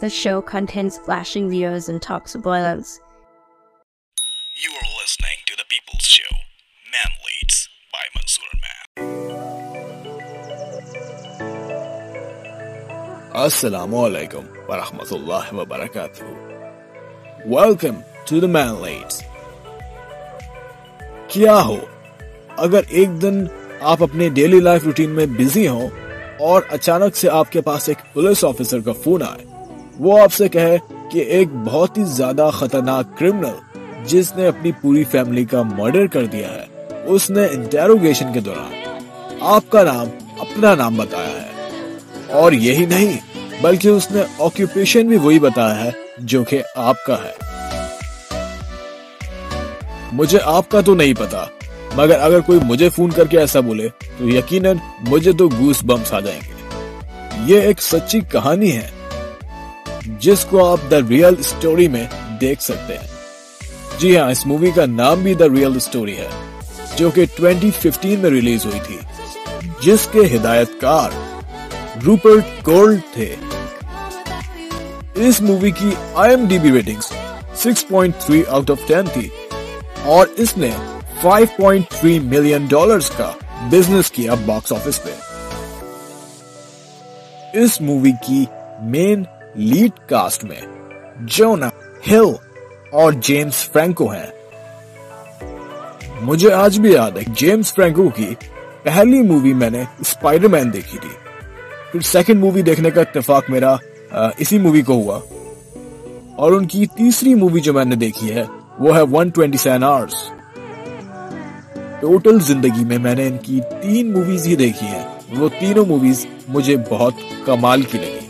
The show contains flashing videos and talks of violence. You are listening to the People's Show, Man Leads by Mansoor Man. Assalamu alaikum wa rahmatullahi wa barakatuh. Welcome to the Man Leads. کیا ہو اگر ایک دن آپ اپنے daily life routine میں busy ہوں اور اچانک سے آپ کے پاس ایک پولیس آفیسر کا فون آئے وہ آپ سے کہے کہ ایک بہت ہی زیادہ خطرناک کرمنل جس نے اپنی پوری فیملی کا مرڈر کر دیا ہے، اس نے انٹیروگیشن کے دوران آپ کا نام، اپنا نام بتایا ہے۔ اور یہی نہیں، بلکہ اس نے آکوپیشن بھی وہی بتایا ہے جو کہ آپ کا ہے۔ مجھے آپ کا تو نہیں پتا، مگر اگر کوئی مجھے فون کر کے ایسا بولے تو یقیناً مجھے تو گوس بمس آ جائیں گے۔ یہ ایک سچی کہانی ہے۔ جس کو آپ دا ریئل اسٹوری میں دیکھ سکتے ہیں۔ جی ہاں اس مووی کا نام بھی دا ریئل اسٹوری ہے، جو کہ 2015 میں ریلیز ہوئی تھی۔ جس کے ہدایت کار روپرٹ گولڈ تھے۔ اس مووی کی I M D B rating six point three out of ten تھی اور اس نے 5.3 ملین ڈالر کا بزنس کیا باکس آفس پہ۔ اس مووی کی مین لیڈ کاسٹ میں جونا ہل اور جیمز فرینکو ہیں۔ مجھے آج بھی یاد ہے جیمز فرینکو کی پہلی مووی میں نے اسپائڈر مین دیکھی تھی۔ پھر سیکنڈ مووی دیکھنے کا اتفاق میرا اسی مووی کو ہوا۔ اور ان کی تیسری مووی جو میں نے دیکھی ہے، وہ ہے 127 آرز ٹوٹل زندگی میں میں نے ان کی تین موویز ہی دیکھی ہیں۔ وہ تینوں موویز مجھے بہت کمال کی لگی۔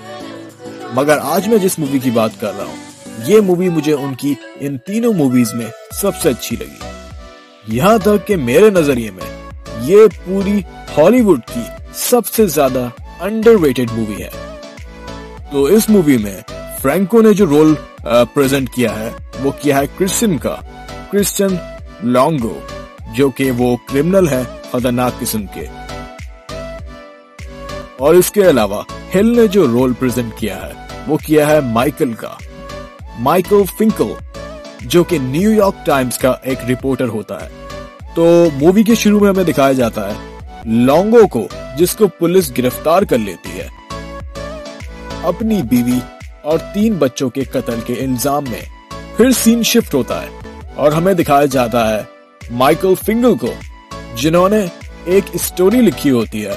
مگر آج میں جس مووی کی بات کر رہا ہوں، یہ مووی مجھے ان کی ان تینوں موویز میں سب سے اچھی لگی۔ یہاں تک کہ میرے نظریے میں، یہ پوری ہالی ووڈ کی سب سے زیادہ انڈر ویٹڈ مووی ہے۔ تو اس مووی میں فرینکو نے جو رول پریزنٹ کیا ہے، وہ کیا ہے کرسچن کا؟ کرسچن لانگو، جو کہ وہ کرمنل ہے، خطرناک قسم کے۔ اور اس کے علاوہ ہل نے جو رول پریزنٹ کیا ہے وہ کیا ہے مائیکل کا؟ مائیکل فنکل، جو کہ نیو یارک ٹائمز کا ایک رپورٹر ہوتا ہے۔ تو مووی کے شروع میں ہمیں دکھایا جاتا ہے لونگو کو، جس کو پولیس گرفتار کر لیتی ہے۔ اپنی بیوی اور تین بچوں کے قتل کے الزام میں پھر سین شفٹ ہوتا ہے۔ اور ہمیں دکھایا جاتا ہے مائیکل فنگل کو، جنہوں نے ایک اسٹوری لکھی ہوتی ہے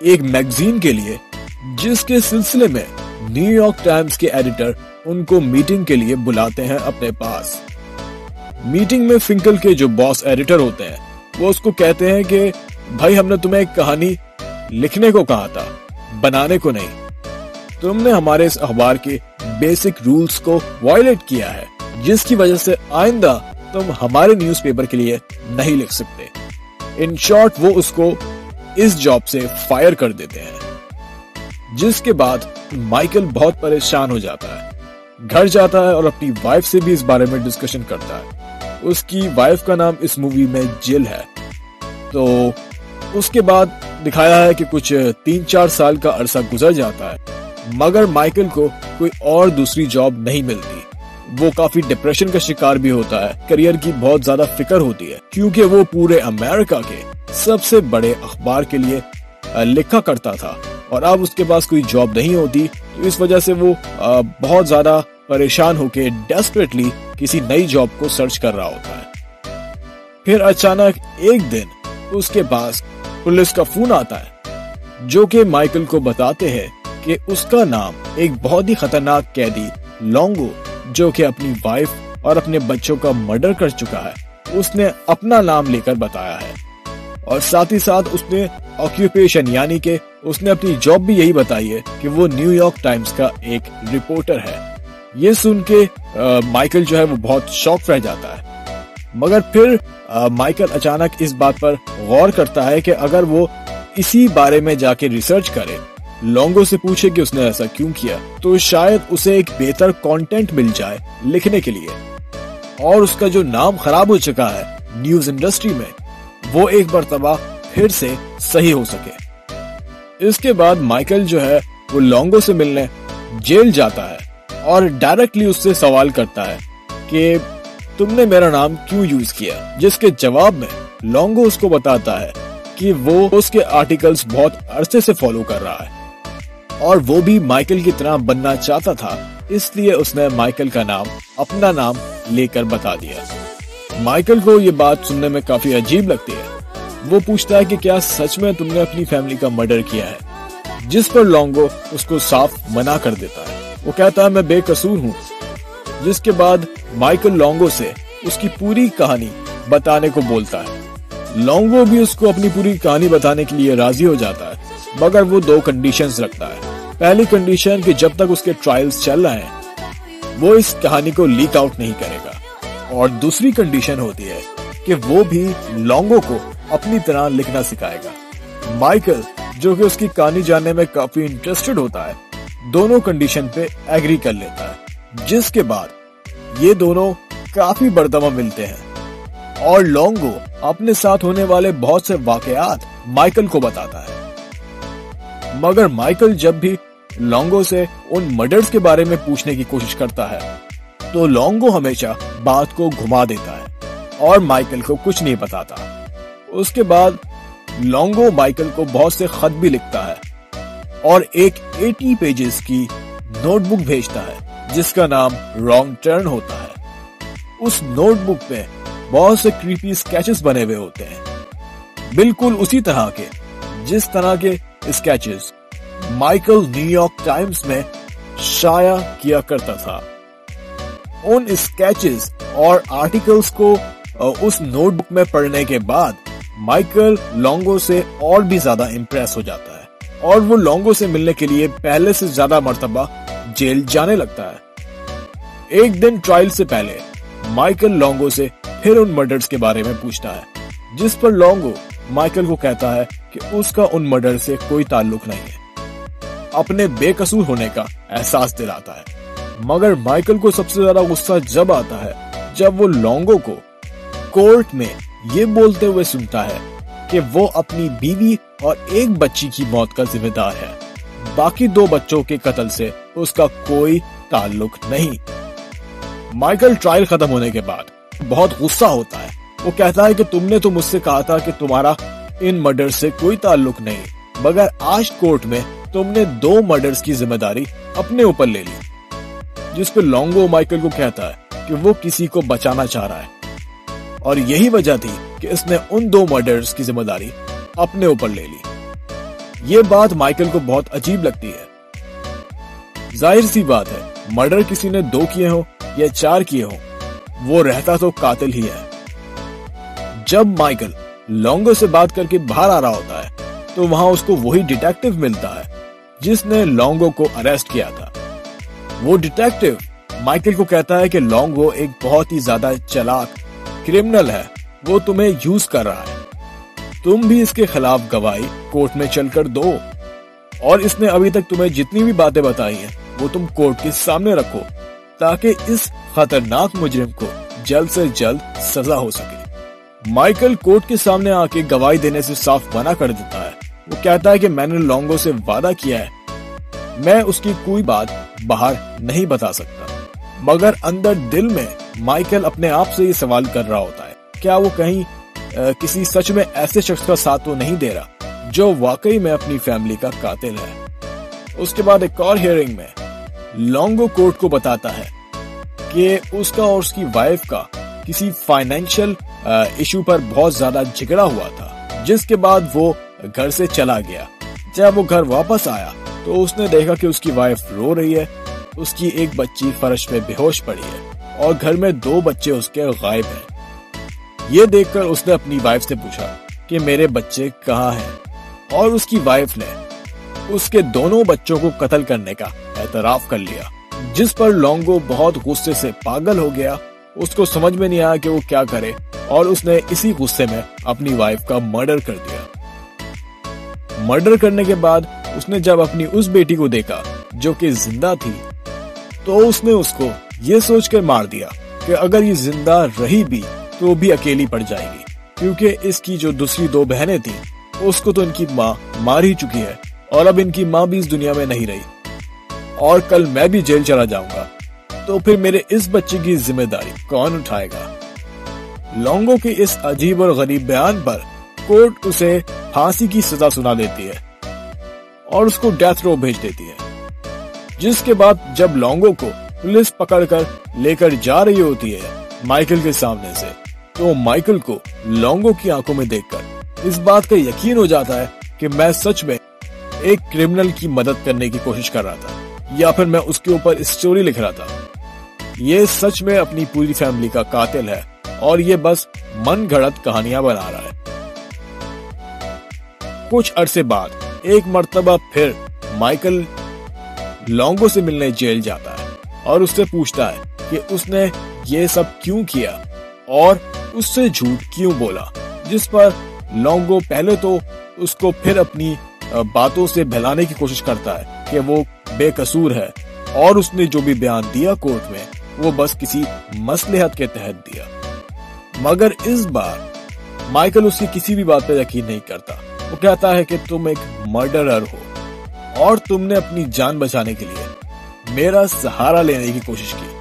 ایک میگزین کے لیے، جس کے سلسلے میں نیو یارک ٹائمز کے ایڈیٹر ان کو میٹنگ کے لیے بلاتے ہیں اپنے پاس۔ میٹنگ میں فنکل کے جو باس ایڈیٹر ہوتے ہیں، وہ اس کو کہتے ہیں کہ، بھائی، ہم نے تمہیں ایک کہانی لکھنے کو کہا تھا، بنانے کو نہیں۔ تم نے ہمارے اس اخبار کے بیسک رولز کو وائلیٹ کیا ہے، جس کی وجہ سے آئندہ تم ہمارے نیوز پیپر کے لیے نہیں لکھ سکتے۔ ان شارٹ وہ اس کو اس جاب سے فائر کر دیتے ہیں۔ جس کے بعد مائیکل بہت پریشان ہو جاتا ہے۔ گھر جاتا ہے اور اپنی وائف سے بھی اس بارے میں ڈسکشن کرتا ہے۔ اس کی وائف کا نام اس مووی میں جل ہے۔ تو اس کے بعد دکھایا ہے کہ کچھ تین چار سال کا عرصہ گزر جاتا ہے۔ مگر مائیکل کو کوئی اور دوسری جاب نہیں ملتی۔ وہ کافی ڈپریشن کا شکار بھی ہوتا ہے۔ کریئر کی بہت زیادہ فکر ہوتی ہے۔ کیونکہ وہ پورے امریکہ کے سب سے بڑے اخبار کے لیے لکھا کرتا تھا۔ اور اب اس کے پاس کوئی جاب نہیں ہوتی، تو اس وجہ سے وہ بہت زیادہ پریشان ہو کے ڈیسپریٹلی کسی نئی جاب کو سرچ کر رہا ہوتا ہے۔ پھر اچانک ایک دن اس کے پاس پولیس کا فون آتا ہے، جو کہ مائیکل کو بتاتے ہیں کہ اس کا نام ایک بہت ہی خطرناک قیدی لونگو، جو کہ اپنی وائف اور اپنے بچوں کا مرڈر کر چکا ہے، اس نے اپنا نام لے کر بتایا ہے۔ اور ساتھ ہی ساتھ اس نے آکیوپیشن یعنی کہ اس نے اپنی جاب بھی یہی بتائی ہے کہ وہ نیو یارک ٹائمز کا ایک رپورٹر ہے۔ یہ سن کے مائیکل جو ہے وہ بہت شوق رہ جاتا ہے۔ مگر پھر مائیکل اچانک اس بات پر غور کرتا ہے کہ اگر وہ اسی بارے میں جا کے ریسرچ کرے لونگو سے پوچھے کہ اس نے ایسا کیوں کیا، تو شاید اسے ایک بہتر کانٹینٹ مل جائے لکھنے کے لیے۔ اور اس کا جو نام خراب ہو چکا ہے نیوز انڈسٹری میں، وہ ایک مرتبہ پھر سے صحیح ہو سکے۔ کے بعد مائکل جو ہے ڈائریکٹلی اس سے سوال کرتا ہے کہ تم نے میرا نام کیوں یوز کیا؟ جس کے جواب میں لانگو اس کو بتاتا ہے کہ وہ اس کے آرٹیکلز بہت عرصے سے فالو کر رہا ہے اور وہ بھی مائیکل کی طرح بننا چاہتا تھا، اس لیے اس نے مائیکل کا نام، اپنا نام لے کر بتا دیا۔ مائیکل کو یہ بات سننے میں کافی عجیب لگتی ہے۔ وہ پوچھتا ہے کہ کیا سچ میں تم نے اپنی فیملی کا مرڈر کیا ہے؟ جس پر لانگو اس کو صاف منع کر دیتا ہے۔ وہ کہتا ہے، میں بے قصور ہوں۔ جس کے بعد مائیکل لانگو سے اس کی پوری کہانی بتانے کو بولتا ہے۔ لانگو بھی اس کو اپنی پوری کہانی بتانے کے لیے راضی ہو جاتا ہے، مگر وہ دو کنڈیشنز رکھتا ہے۔ پہلی کنڈیشن کہ جب تک اس کے ٹرائلز چل رہے ہیں، وہ اس کہانی کو لیک آؤٹ نہیں کرے گا۔ اور دوسری کنڈیشن ہوتی ہے کہ وہ بھی لانگو کو اپنی طرح لکھنا سکھائے گا۔ مائیکل، جو کہ اس کی کہانی جاننے میں کافی انٹرسٹڈ ہوتا ہے، دونوں کنڈیشن پہ ایگری کر لیتا ہے۔ جس کے بعد یہ دونوں کافی بردما ملتے ہیں۔ اور لانگو اپنے ساتھ ہونے والے بہت سے واقعات مائیکل کو بتاتا ہے۔ مگر مائیکل جب بھی لانگو سے ان مرڈرز کے بارے میں پوچھنے کی کوشش کرتا ہے، تو لانگو ہمیشہ بات کو گھما دیتا ہے اور مائیکل کو کچھ نہیں بتاتا۔ اس کے بعد لانگو مائیکل کو بہت سے خط بھی لکھتا ہے اور ایک ایٹی پیجز کی نوٹ بک بھیجتا ہے، جس کا نام رانگ ٹرن ہوتا ہے۔ اس نوٹ بک پہ بہت سے کریپی سکیچز بنے ہوئے ہوتے ہیں۔ بالکل اسی طرح کے، جس طرح کے sketches Michael New York Times میں شائع کیا کرتا تھا۔ ان اسکیچز اور آرٹیکلز کو، اس نوٹ بک میں پڑھنے کے بعد مائیکل لانگو سے اور بھی زیادہ امپریس ہو جاتا ہے اور وہ لانگو سے ملنے کے لیے پہلے سے زیادہ مرتبہ جیل جانے لگتا ہے۔ ایک دن ٹرائل سے پہلے مائیکل لانگو سے پھر ان مرڈرز کے بارے میں پوچھتا ہے، جس پر لانگو مائیکل کو کہتا ہے کہ اس کا ان مرڈر سے کوئی تعلق نہیں ہے۔ اپنے بے قصور ہونے کا احساس دلاتا ہے۔ مگر مائیکل کو سب سے زیادہ غصہ جب آتا ہے جب وہ لانگو کو کورٹ میں یہ بولتے ہوئے سنتا ہے کہ وہ اپنی بیوی اور ایک بچی کی موت کا ذمہ دار ہے۔ باقی دو بچوں کے قتل سے اس کا کوئی تعلق نہیں۔ مائیکل ٹرائل ختم ہونے کے بعد بہت غصہ ہوتا ہے۔ وہ کہتا ہے کہ تم نے تو مجھ سے کہا تھا کہ تمہارا ان مرڈر سے کوئی تعلق نہیں، مگر آج کورٹ میں تم نے دو مرڈرز کی ذمہ داری اپنے اوپر لے لی۔ جس پہ لانگو مائیکل کو کہتا ہے کہ وہ کسی کو بچانا چاہ رہا ہے۔ اور یہی وجہ تھی کہ اس نے ان دو مرڈرز کی ذمہ داری اپنے اوپر لے لی۔ یہ بات مائیکل کو بہت عجیب لگتی ہے۔ ظاہر سی بات ہے، مرڈر کسی نے دو کیے ہو یا چار کیے ہو وہ رہتا تو قاتل ہی ہے۔ جب مائیکل لانگو سے بات کر کے باہر آ رہا ہوتا ہے، تو وہاں اس کو وہی ڈیٹیکٹو ملتا ہے، جس نے لانگو کو اریسٹ کیا تھا۔ وہ ڈیٹیکٹو مائیکل کو کہتا ہے کہ لانگو ایک بہت ہی زیادہ چلاک کرمنل ہے، وہ تمہیں یوز کر رہا ہے۔ تم بھی اس کے خلاف گواہی کورٹ میں چل کر دو۔ اور اس نے ابھی تک تمہیں جتنی بھی باتیں بتائی ہیں، وہ تم کورٹ کے سامنے رکھو، تاکہ اس خطرناک مجرم کو جلد سے جلد سزا ہو سکے۔ مائیکل کورٹ کے سامنے آ کے گواہی دینے سے صاف منع کر دیتا ہے۔ وہ کہتا ہے کہ میں نے لانگو سے وعدہ کیا ہے۔ میں اس کی کوئی بات باہر نہیں بتا سکتا۔ مگر اندر دل میں مائیکل اپنے آپ سے یہ سوال کر رہا ہوتا ہے، کیا وہ کہیں کسی سچ میں ایسے شخص کا ساتھ تو نہیں دے رہا جو واقعی میں اپنی فیملی کا قاتل ہے؟ اس کے بعد ایک اور ہیئرنگ میں لانگو کورٹ کو بتاتا ہے کہ اس کا اور اس کی وائف کا کسی فائنینشل ایشو پر بہت زیادہ جھگڑا ہوا تھا، جس کے بعد وہ گھر سے چلا گیا۔ جب وہ گھر واپس آیا تو اس نے دیکھا کہ اس کی وائف رو رہی ہے، اس کی ایک بچی فرش میں بے ہوش پڑی ہے۔ اور گھر میں دو بچے اس کے غائب ہیں۔ یہ دیکھ کر اس نے اپنی وائف سے پوچھا کہ میرے بچے کہاں ہیں؟ اور اس کی وائف نے اس کے دونوں بچوں کو قتل کرنے کا اعتراف کر لیا، جس پر لانگو بہت غصے سے پاگل ہو گیا۔ اس کو سمجھ میں نہیں آیا کہ وہ کیا کرے اور اس نے اسی غصے میں اپنی وائف کا مرڈر کر دیا۔ مرڈر کرنے کے بعد اس نے جب اپنی اس بیٹی کو دیکھا جو کہ زندہ تھی، تو اس نے اس کو یہ سوچ کر مار دیا کہ اگر یہ زندہ رہی بھی تو بھی اکیلی پڑ جائے گی، کیونکہ اس کی جو دوسری دو بہنیں تھیں، اس کو تو ان کی ماں مار ہی چکی ہے اور اب ان کی ماں بھی اس دنیا میں نہیں رہی۔ اور کل میں بھی جیل چلا جاؤں گا۔ تو پھر میرے اس بچے کی ذمہ داری کون اٹھائے گا؟ لونگو کے اس عجیب اور غریب بیان پر کورٹ اسے پھانسی کی سزا سنا دیتی ہے اور اس کو ڈیتھ رو بھیج دیتی ہے۔ جس کے بعد جب لونگو کو پولیس پکڑ کر لے کر جا رہی ہوتی ہے مائیکل کے سامنے سے۔ تو مائیکل کو لونگو کی آنکھوں میں دیکھ کر اس بات کا یقین ہو جاتا ہے کہ میں سچ میں ایک کرمنل کی مدد کرنے کی کوشش کر رہا تھا، یا پھر میں اس کے اوپر اسٹوری لکھ رہا تھا۔ یہ سچ میں اپنی پوری فیملی کا قاتل ہے اور یہ بس من گھڑت کہانیاں بنا رہا ہے۔ کچھ عرصے بعد ایک مرتبہ پھر مائیکل لونگو سے ملنے جیل جاتا ہے۔ اور اس سے پوچھتا ہے کہ اس نے یہ سب کیوں کیا اور اس سے جھوٹ کیوں بولا، جس پر لونگو پہلے تو اس کو پھر اپنی باتوں سے بہلانے کی کوشش کرتا ہے کہ وہ بے قصور ہے اور اس نے جو بھی بیان دیا کورٹ میں، وہ بس کسی مسلحت کے تحت دیا۔ مگر اس بار مائیکل اس کی کسی بھی بات پہ یقین نہیں کرتا۔ وہ کہتا ہے کہ تم ایک مرڈرر ہو اور تم نے اپنی جان بچانے کے لیے میرا سہارا لینے کی کوشش کی،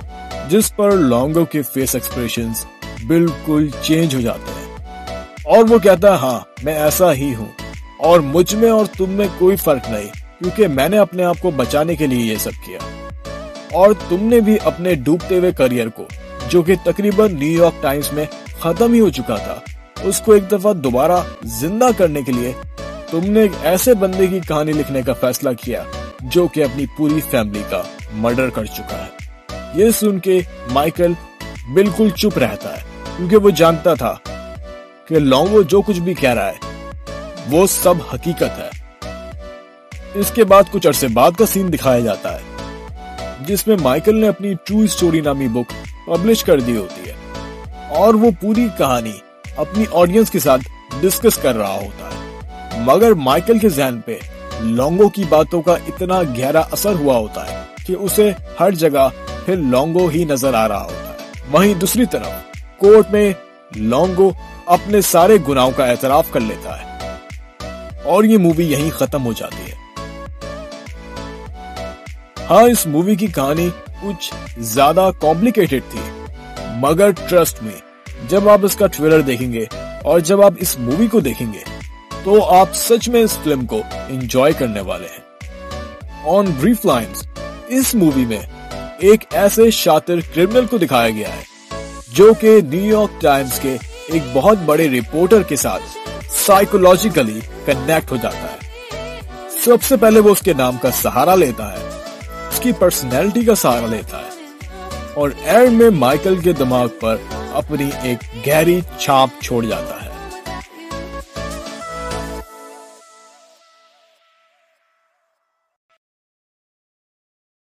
جس پر لونگو کے فیس ایکسپریشنز بالکل چینج ہو جاتے ہیں۔ اور وہ کہتا ہاں میں ایسا ہی ہوں۔ اور مجھ میں اور تم میں کوئی فرق نہیں، کیونکہ میں نے اپنے آپ کو بچانے کے لیے یہ سب کیا۔ اور تم نے بھی اپنے ڈوبتے ہوئے کریئر کو، جو کہ تقریباً نیو یارک ٹائمز میں ختم ہی ہو چکا تھا، اس کو ایک دفعہ دوبارہ زندہ کرنے کے لیے تم نے ایک ایسے بندے کی کہانی لکھنے کا فیصلہ کیا، جو کہ اپنی پوری فیملی کا۔ مرڈر کر چکا ہے۔ یہ سن کے مائیکل بالکل چپ رہتا ہے، کیونکہ وہ جانتا تھا کہ لونگو جو کچھ بھی کہہ رہا ہے، وہ سب حقیقت ہے۔ اس کے بعد کچھ عرصے بعد کا سین دکھایا جاتا ہے، جس میں مائیکل نے اپنی ٹرو اسٹوری نامی بک پبلش کر دی ہوتی ہے۔ اور وہ پوری کہانی اپنی آڈینس کے ساتھ ڈسکس کر رہا ہوتا ہے۔ مگر مائیکل کے ذہن پہ لونگو کی باتوں کا اتنا گہرا اثر ہوا ہوتا ہے کہ اسے ہر جگہ پھر لونگو ہی نظر آ رہا ہوتا ہے۔ وہیں دوسری طرف کورٹ میں لونگو اپنے سارے گناہوں کا اعتراف کر لیتا ہے۔ اور یہ مووی یہیں ختم ہو جاتی ہے۔ ہاں اس مووی کی کہانی کچھ زیادہ کمپلیکیٹڈ تھی۔ مگر ٹرسٹ میں جب آپ اس کا ٹریلر دیکھیں گے اور جب آپ اس مووی کو دیکھیں گے تو آپ سچ میں اس فلم کو انجوائے کرنے والے ہیں۔ آن بریف لائنز اس مووی میں ایک ایسے شاطر کرمنل کو دکھایا گیا ہے، جو کہ نیو یارک ٹائمز کے ایک بہت بڑے رپورٹر کے ساتھ سائیکولوجیکلی کنیکٹ ہو جاتا ہے۔ سب سے پہلے وہ اس کے نام کا سہارا لیتا ہے، اس کی پرسنالٹی کا سہارا لیتا ہے۔ اور اینڈ میں مائیکل کے دماغ پر اپنی ایک گہری چھاپ چھوڑ جاتا ہے۔